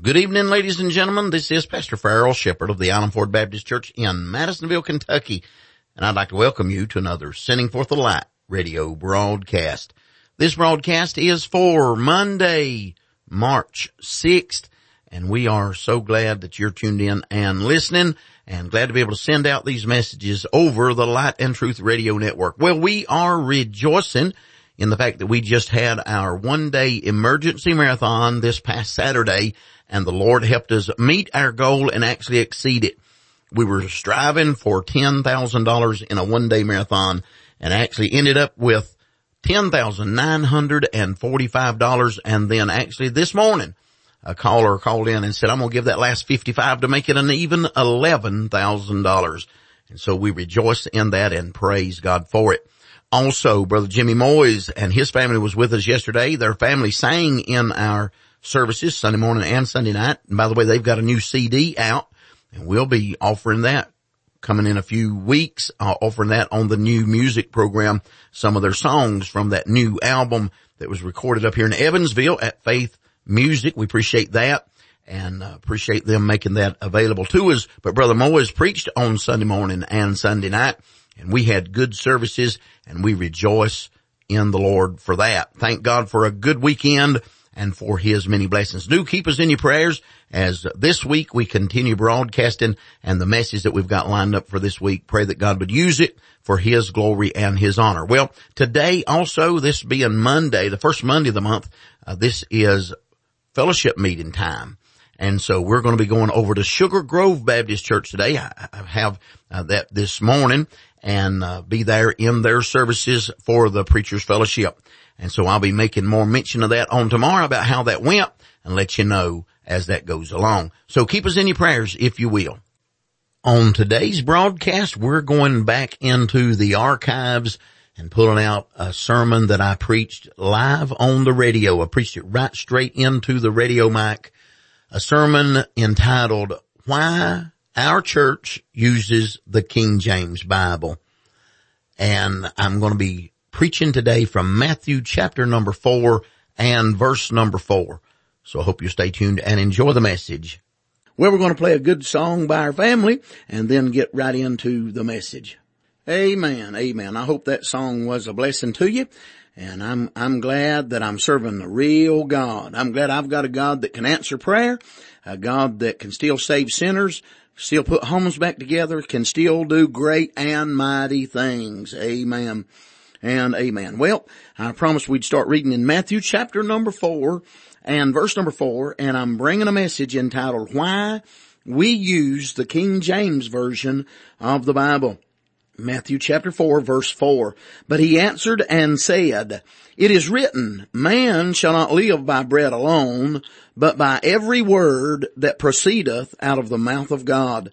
Good evening, ladies and gentlemen. This is Pastor Farrell Shepherd of the Island Ford Baptist Church in Madisonville, Kentucky, and I'd like to welcome you to another Sending Forth the Light radio broadcast. This broadcast is for Monday, March 6th, and we are so glad that you're tuned in and listening and glad to be able to send out these messages over the Light and Truth Radio Network. Well, we are rejoicing in the fact that we just had our one day emergency marathon this past Saturday and the Lord helped us meet our goal and actually exceed it. We were striving for $10,000 in a one day marathon and actually ended up with $10,945 and then actually this morning a caller called in and said, I'm going to give that last 55 to make it an even $11,000. And so we rejoice in that and praise God for it. Also, Brother Jimmy Moyes and his family was with us yesterday. Their family sang in our services Sunday morning and Sunday night. And by the way, they've got a new CD out and we'll be offering that coming in a few weeks, uh, offering that on the new music program, some of their songs from that new album that was recorded up here in Evansville at Faith Music. We appreciate that and uh, appreciate them making that available to us. But Brother Moyes preached on Sunday morning and Sunday night and we had good services and we rejoice in the Lord for that. Thank God for a good weekend and for his many blessings. Do keep us in your prayers as this week we continue broadcasting and the message that we've got lined up for this week. Pray that God would use it for his glory and his honor. Well, today also, this being Monday, the first Monday of the month, uh, this is fellowship meeting time. And so we're going to be going over to Sugar Grove Baptist Church today. I, I have uh, that this morning and uh, be there in their services for the preacher's fellowship. And so I'll be making more mention of that on tomorrow about how that went and let you know as that goes along. So keep us in your prayers if you will. On today's broadcast, we're going back into the archives and pulling out a sermon that I preached live on the radio. I preached it right straight into the radio mic. A sermon entitled, Why Our Church Uses the King James Bible. And I'm going to be preaching today from Matthew chapter number four and verse number four. So I hope you stay tuned and enjoy the message. Well, we're going to play a good song by our family and then get right into the message. Amen. Amen. I hope that song was a blessing to you. And I'm, I'm glad that I'm serving the real God. I'm glad I've got a God that can answer prayer, a God that can still save sinners, still put homes back together, can still do great and mighty things. Amen and amen. Well, I promised we'd start reading in Matthew chapter number four and verse number four, and I'm bringing a message entitled, Why We Use the King James Version of the Bible. Matthew chapter 4 verse 4. But he answered and said, It is written, Man shall not live by bread alone, but by every word that proceedeth out of the mouth of God.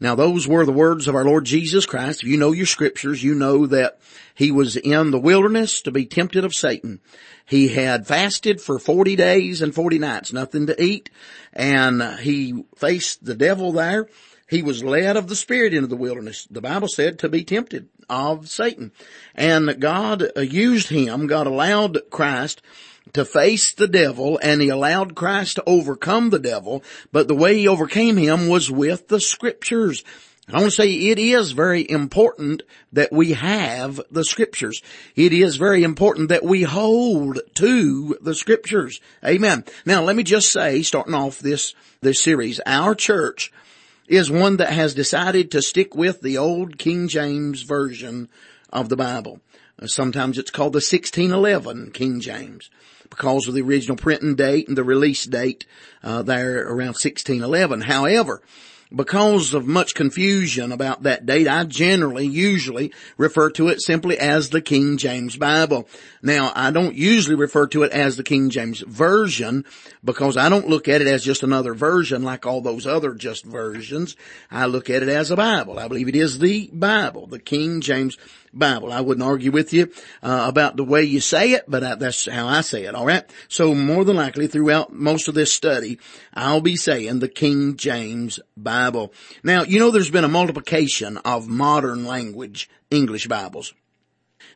Now those were the words of our Lord Jesus Christ. If you know your scriptures, you know that he was in the wilderness to be tempted of Satan. He had fasted for 40 days and 40 nights, nothing to eat, and he faced the devil there. He was led of the Spirit into the wilderness, the Bible said, to be tempted of Satan. And God used him, God allowed Christ to face the devil and he allowed Christ to overcome the devil, but the way he overcame him was with the scriptures. I want to say it is very important that we have the scriptures. It is very important that we hold to the scriptures. Amen. Now let me just say, starting off this, this series, our church is one that has decided to stick with the old King James version of the Bible. Sometimes it's called the 1611 King James because of the original printing date and the release date uh, there around 1611. However, because of much confusion about that date, I generally, usually refer to it simply as the King James Bible. Now, I don't usually refer to it as the King James Version because I don't look at it as just another version like all those other just versions. I look at it as a Bible. I believe it is the Bible, the King James Bible. I wouldn't argue with you uh, about the way you say it, but I, that's how I say it. All right. So more than likely, throughout most of this study, I'll be saying the King James Bible. Now, you know, there's been a multiplication of modern language English Bibles.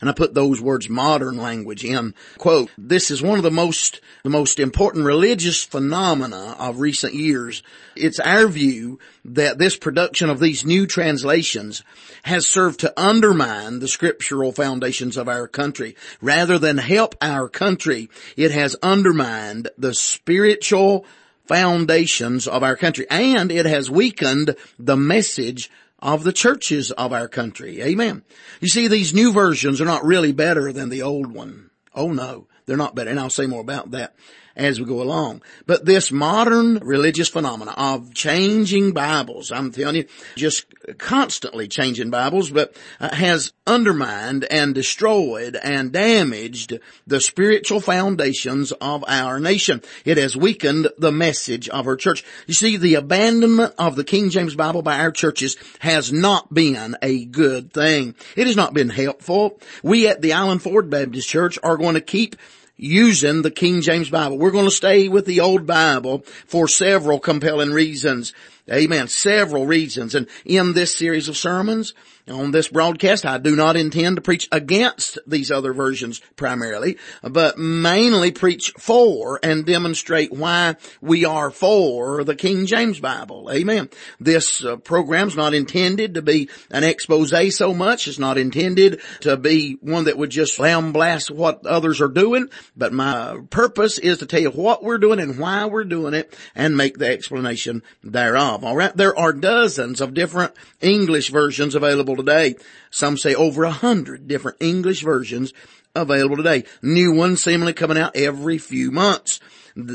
And I put those words modern language in quote. This is one of the most, the most important religious phenomena of recent years. It's our view that this production of these new translations has served to undermine the scriptural foundations of our country. Rather than help our country, it has undermined the spiritual foundations of our country and it has weakened the message of the churches of our country. Amen. You see, these new versions are not really better than the old one. Oh no, they're not better. And I'll say more about that as we go along. But this modern religious phenomena of changing Bibles, I'm telling you, just constantly changing Bibles, but uh, has undermined and destroyed and damaged the spiritual foundations of our nation. It has weakened the message of our church. You see, the abandonment of the King James Bible by our churches has not been a good thing. It has not been helpful. We at the Island Ford Baptist Church are going to keep using the King James Bible. We're going to stay with the old Bible for several compelling reasons. Amen. Several reasons. And in this series of sermons, on this broadcast, I do not intend to preach against these other versions primarily, but mainly preach for and demonstrate why we are for the King James Bible. Amen. This uh, program's not intended to be an expose so much. It's not intended to be one that would just slam blast what others are doing, but my purpose is to tell you what we're doing and why we're doing it and make the explanation thereof. All right. There are dozens of different English versions available today. Some say over a hundred different English versions available today. New ones seemingly coming out every few months.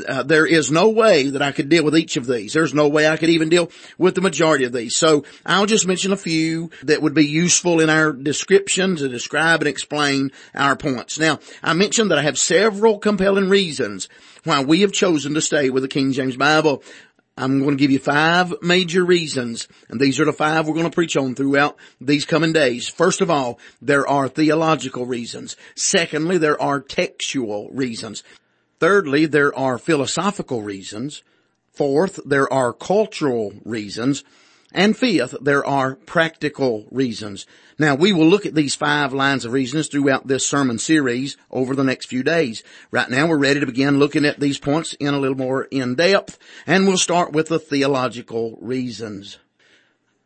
Uh, there is no way that I could deal with each of these. There's no way I could even deal with the majority of these. So I'll just mention a few that would be useful in our description to describe and explain our points. Now, I mentioned that I have several compelling reasons why we have chosen to stay with the King James Bible. I'm going to give you five major reasons, and these are the five we're going to preach on throughout these coming days. First of all, there are theological reasons. Secondly, there are textual reasons. Thirdly, there are philosophical reasons. Fourth, there are cultural reasons. And fifth, there are practical reasons. Now we will look at these five lines of reasons throughout this sermon series over the next few days. Right now we're ready to begin looking at these points in a little more in depth and we'll start with the theological reasons.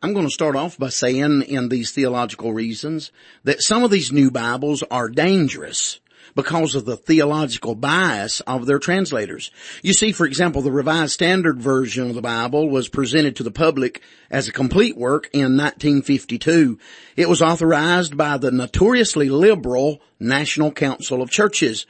I'm going to start off by saying in these theological reasons that some of these new Bibles are dangerous because of the theological bias of their translators. You see, for example, the Revised Standard Version of the Bible was presented to the public as a complete work in 1952. It was authorized by the notoriously liberal National Council of Churches.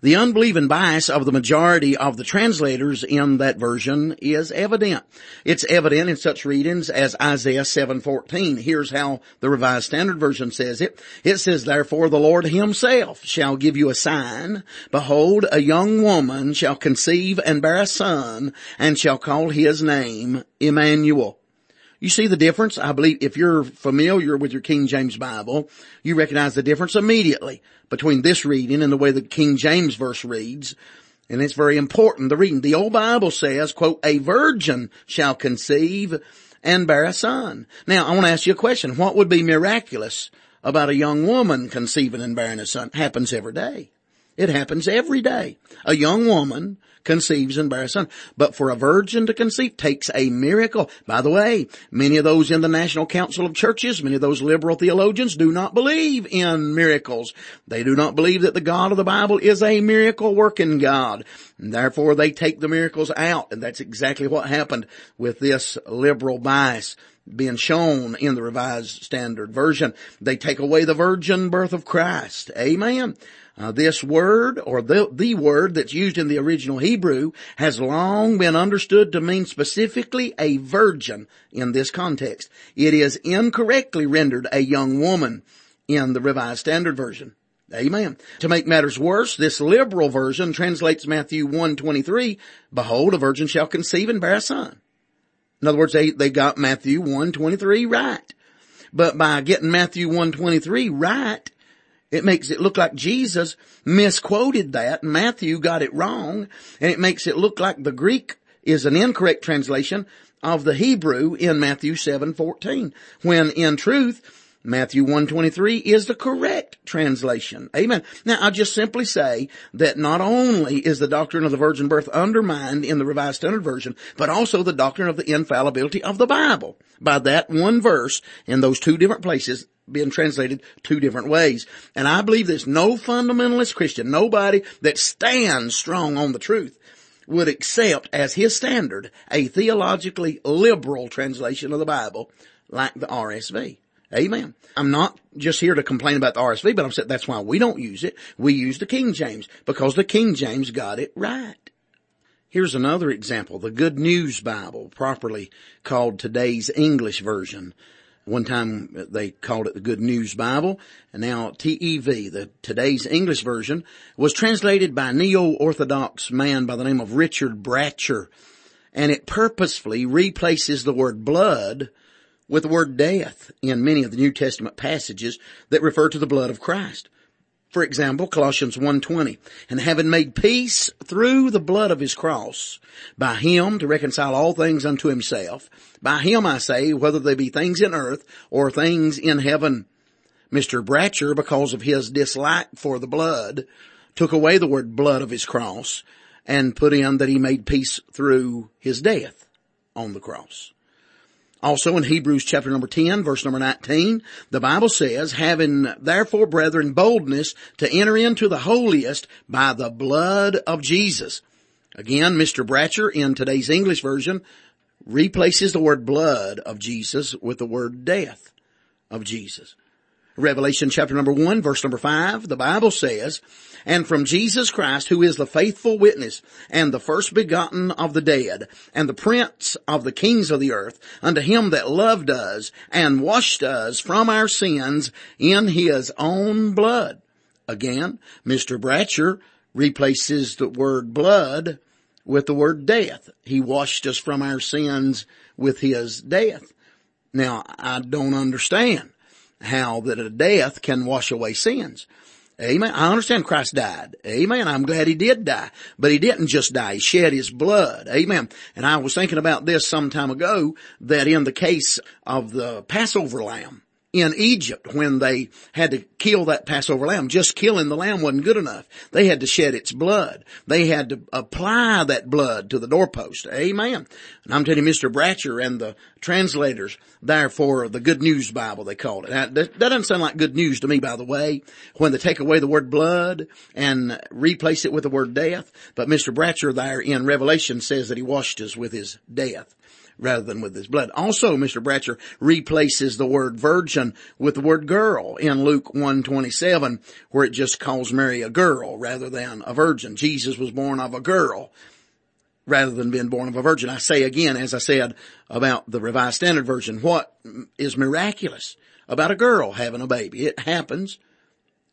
The unbelieving bias of the majority of the translators in that version is evident. It's evident in such readings as Isaiah 7:14. Here's how the Revised Standard Version says it. It says, "Therefore the Lord himself shall give you a sign. Behold, a young woman shall conceive and bear a son, and shall call his name Emmanuel." You see the difference? I believe if you're familiar with your King James Bible, you recognize the difference immediately between this reading and the way the King James verse reads. And it's very important, the reading. The old Bible says, quote, a virgin shall conceive and bear a son. Now, I want to ask you a question. What would be miraculous about a young woman conceiving and bearing a son? Happens every day. It happens every day. A young woman conceives and bears a son. But for a virgin to conceive takes a miracle. By the way, many of those in the National Council of Churches, many of those liberal theologians do not believe in miracles. They do not believe that the God of the Bible is a miracle working God. And therefore they take the miracles out. And that's exactly what happened with this liberal bias being shown in the Revised Standard Version. They take away the virgin birth of Christ. Amen. Uh, this word, or the, the word that's used in the original Hebrew, has long been understood to mean specifically a virgin in this context. It is incorrectly rendered a young woman in the Revised Standard Version. Amen. To make matters worse, this liberal version translates Matthew 1.23, Behold, a virgin shall conceive and bear a son. In other words, they, they got Matthew 1.23 right. But by getting Matthew 1.23 right, it makes it look like Jesus misquoted that. Matthew got it wrong. And it makes it look like the Greek is an incorrect translation of the Hebrew in Matthew 7:14. When in truth, Matthew 123 is the correct translation. Amen. Now I'll just simply say that not only is the doctrine of the virgin birth undermined in the Revised Standard Version, but also the doctrine of the infallibility of the Bible by that one verse in those two different places being translated two different ways. And I believe this no fundamentalist Christian, nobody that stands strong on the truth would accept as his standard a theologically liberal translation of the Bible like the RSV. Amen. I'm not just here to complain about the RSV, but I'm saying that's why we don't use it. We use the King James because the King James got it right. Here's another example, the Good News Bible, properly called today's English version. One time they called it the Good News Bible, and now TEV, the today's English version, was translated by a neo-orthodox man by the name of Richard Bratcher, and it purposefully replaces the word blood with the word death in many of the New Testament passages that refer to the blood of Christ. For example, Colossians 1.20, and having made peace through the blood of his cross, by him to reconcile all things unto himself, by him I say, whether they be things in earth or things in heaven. Mr. Bratcher, because of his dislike for the blood, took away the word blood of his cross and put in that he made peace through his death on the cross. Also in Hebrews chapter number 10 verse number 19, the Bible says, having therefore brethren boldness to enter into the holiest by the blood of Jesus. Again, Mr. Bratcher in today's English version replaces the word blood of Jesus with the word death of Jesus. Revelation chapter number one, verse number five, the Bible says, and from Jesus Christ, who is the faithful witness and the first begotten of the dead and the prince of the kings of the earth, unto him that loved us and washed us from our sins in his own blood. Again, Mr. Bratcher replaces the word blood with the word death. He washed us from our sins with his death. Now, I don't understand how that a death can wash away sins. Amen. I understand Christ died. Amen. I'm glad he did die, but he didn't just die. He shed his blood. Amen. And I was thinking about this some time ago that in the case of the Passover lamb, in Egypt when they had to kill that Passover lamb. Just killing the lamb wasn't good enough. They had to shed its blood. They had to apply that blood to the doorpost. Amen. And I'm telling you, Mr. Bratcher and the translators there for the Good News Bible, they called it. That, that doesn't sound like good news to me, by the way, when they take away the word blood and replace it with the word death. But Mr. Bratcher there in Revelation says that he washed us with his death rather than with his blood. Also, Mr. Bratcher replaces the word virgin with the word girl in Luke 127, where it just calls Mary a girl rather than a virgin. Jesus was born of a girl rather than being born of a virgin. I say again, as I said about the Revised Standard Version, what is miraculous about a girl having a baby? It happens.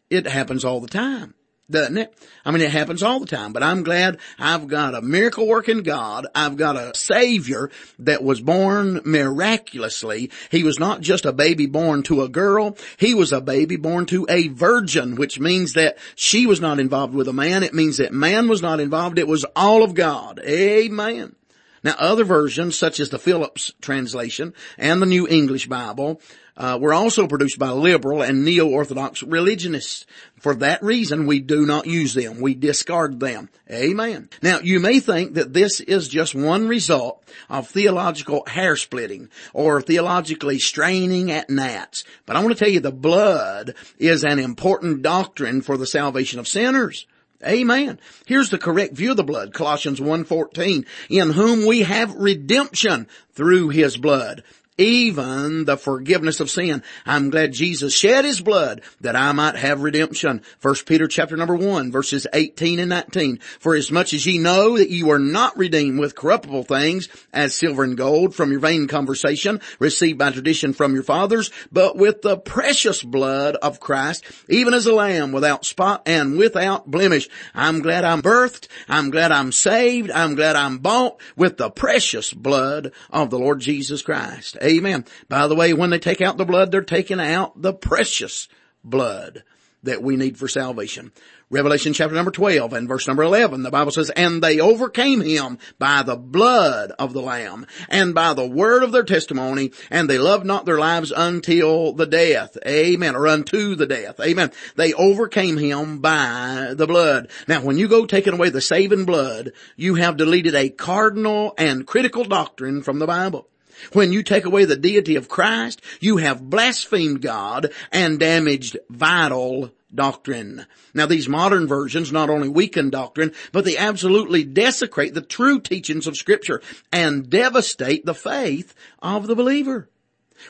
It happens all the time doesn't it? I mean, it happens all the time, but I'm glad I've got a miracle working God. I've got a savior that was born miraculously. He was not just a baby born to a girl. He was a baby born to a virgin, which means that she was not involved with a man. It means that man was not involved. It was all of God. Amen. Now other versions, such as the Phillips translation and the New English Bible, uh, were also produced by liberal and neo-orthodox religionists. For that reason, we do not use them. We discard them. Amen. Now, you may think that this is just one result of theological hair splitting or theologically straining at gnats. But I want to tell you the blood is an important doctrine for the salvation of sinners. Amen. Here's the correct view of the blood. Colossians 1.14, in whom we have redemption through his blood, even the forgiveness of sin. I'm glad Jesus shed his blood that I might have redemption. First Peter chapter number one, verses 18 and 19. For as much as ye know that you are not redeemed with corruptible things as silver and gold from your vain conversation received by tradition from your fathers, but with the precious blood of Christ, even as a lamb without spot and without blemish. I'm glad I'm birthed. I'm glad I'm saved. I'm glad I'm bought with the precious blood of the Lord Jesus Christ. Amen. By the way, when they take out the blood, they're taking out the precious blood. that we need for salvation. Revelation chapter number 12 and verse number 11, the Bible says, and they overcame him by the blood of the Lamb and by the word of their testimony, and they loved not their lives until the death. Amen. Or unto the death. Amen. They overcame him by the blood. Now when you go taking away the saving blood, you have deleted a cardinal and critical doctrine from the Bible. When you take away the deity of Christ, you have blasphemed God and damaged vital doctrine. Now these modern versions not only weaken doctrine, but they absolutely desecrate the true teachings of scripture and devastate the faith of the believer.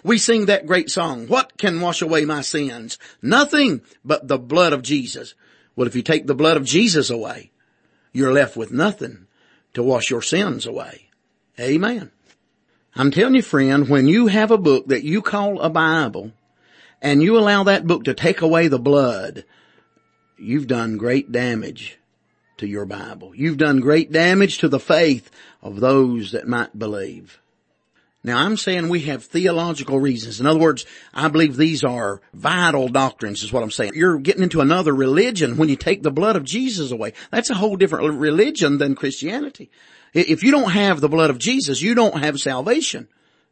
We sing that great song, what can wash away my sins? Nothing but the blood of Jesus. Well, if you take the blood of Jesus away, you're left with nothing to wash your sins away. Amen. I'm telling you friend, when you have a book that you call a Bible and you allow that book to take away the blood, you've done great damage to your Bible. You've done great damage to the faith of those that might believe. Now I'm saying we have theological reasons. In other words, I believe these are vital doctrines is what I'm saying. You're getting into another religion when you take the blood of Jesus away. That's a whole different religion than Christianity. If you don't have the blood of Jesus, you don't have salvation.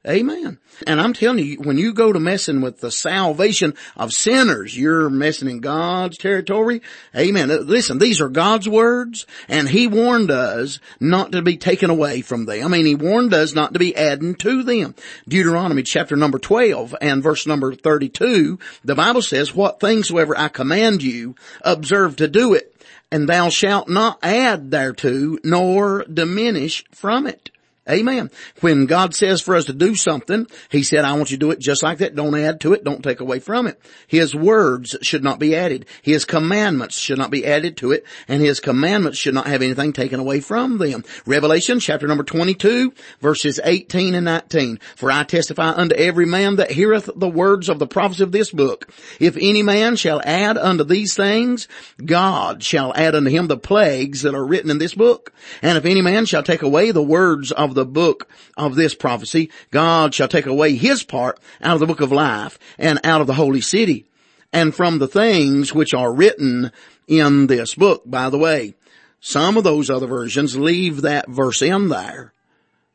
Amen. And I'm telling you, when you go to messing with the salvation of sinners, you're messing in God's territory. Amen. Uh, listen, these are God's words and He warned us not to be taken away from them. I mean, He warned us not to be adding to them. Deuteronomy chapter number 12 and verse number 32, the Bible says, what things soever I command you, observe to do it and thou shalt not add thereto nor diminish from it. Amen. When God says for us to do something, He said, I want you to do it just like that. Don't add to it. Don't take away from it. His words should not be added. His commandments should not be added to it. And His commandments should not have anything taken away from them. Revelation chapter number 22 verses 18 and 19. For I testify unto every man that heareth the words of the prophecy of this book. If any man shall add unto these things, God shall add unto him the plagues that are written in this book. And if any man shall take away the words the book of this prophecy, God shall take away his part out of the book of life and out of the holy city and from the things which are written in this book. By the way, some of those other versions leave that verse in there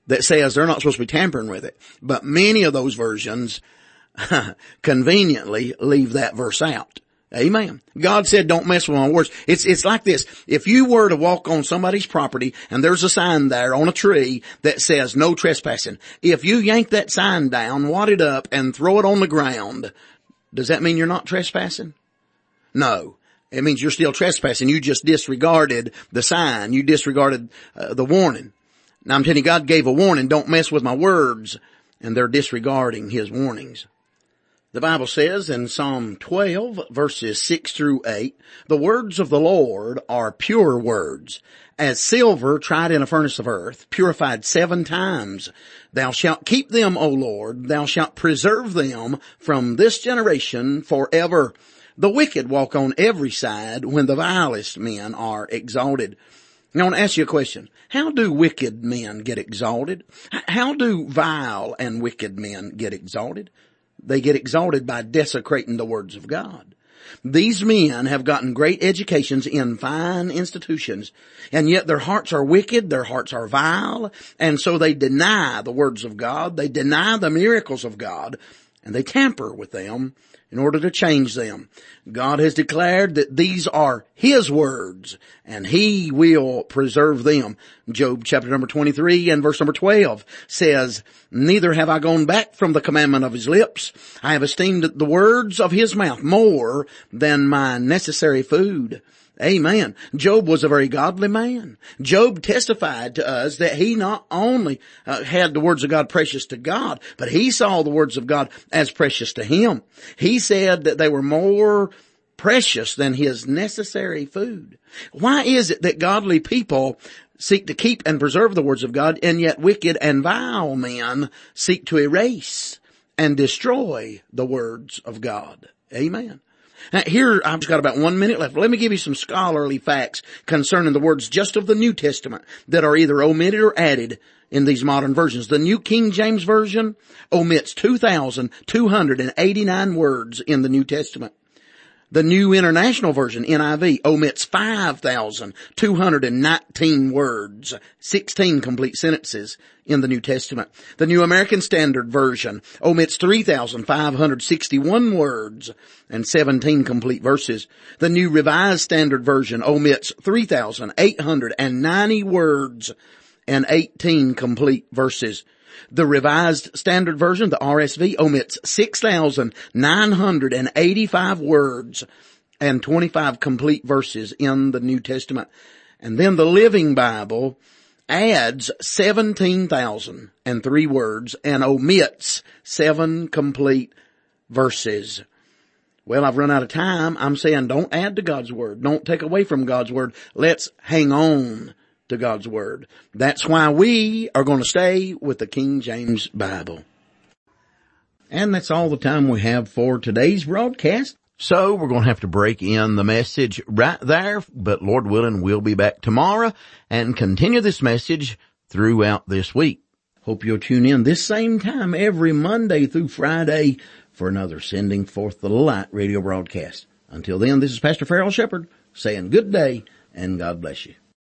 that says they're not supposed to be tampering with it. But many of those versions conveniently leave that verse out. Amen. God said don't mess with my words. It's, it's like this. If you were to walk on somebody's property and there's a sign there on a tree that says no trespassing, if you yank that sign down, wad it up and throw it on the ground, does that mean you're not trespassing? No. It means you're still trespassing. You just disregarded the sign. You disregarded uh, the warning. Now I'm telling you, God gave a warning, don't mess with my words, and they're disregarding His warnings. The Bible says in Psalm 12 verses 6 through 8, the words of the Lord are pure words, as silver tried in a furnace of earth, purified seven times. Thou shalt keep them, O Lord, thou shalt preserve them from this generation forever. The wicked walk on every side when the vilest men are exalted. Now I want to ask you a question. How do wicked men get exalted? How do vile and wicked men get exalted? They get exalted by desecrating the words of God. These men have gotten great educations in fine institutions, and yet their hearts are wicked, their hearts are vile, and so they deny the words of God, they deny the miracles of God, and they tamper with them in order to change them. God has declared that these are His words and He will preserve them. Job chapter number 23 and verse number 12 says, Neither have I gone back from the commandment of His lips. I have esteemed the words of His mouth more than my necessary food. Amen. Job was a very godly man. Job testified to us that he not only uh, had the words of God precious to God, but he saw the words of God as precious to him. He said that they were more precious than his necessary food. Why is it that godly people seek to keep and preserve the words of God and yet wicked and vile men seek to erase and destroy the words of God? Amen. Now here, I've got about one minute left. Let me give you some scholarly facts concerning the words just of the New Testament that are either omitted or added in these modern versions. The New King James Version omits 2,289 words in the New Testament. The New International Version, NIV, omits 5,219 words, 16 complete sentences in the New Testament. The New American Standard Version omits 3,561 words and 17 complete verses. The New Revised Standard Version omits 3,890 words and 18 complete verses. The Revised Standard Version, the RSV, omits 6,985 words and 25 complete verses in the New Testament. And then the Living Bible adds 17,003 words and omits seven complete verses. Well, I've run out of time. I'm saying don't add to God's Word. Don't take away from God's Word. Let's hang on to God's Word. That's why we are going to stay with the King James Bible. And that's all the time we have for today's broadcast. So we're going to have to break in the message right there, but Lord willing, we'll be back tomorrow and continue this message throughout this week. Hope you'll tune in this same time every Monday through Friday for another Sending Forth the Light radio broadcast. Until then, this is Pastor Farrell Shepherd saying good day and God bless you.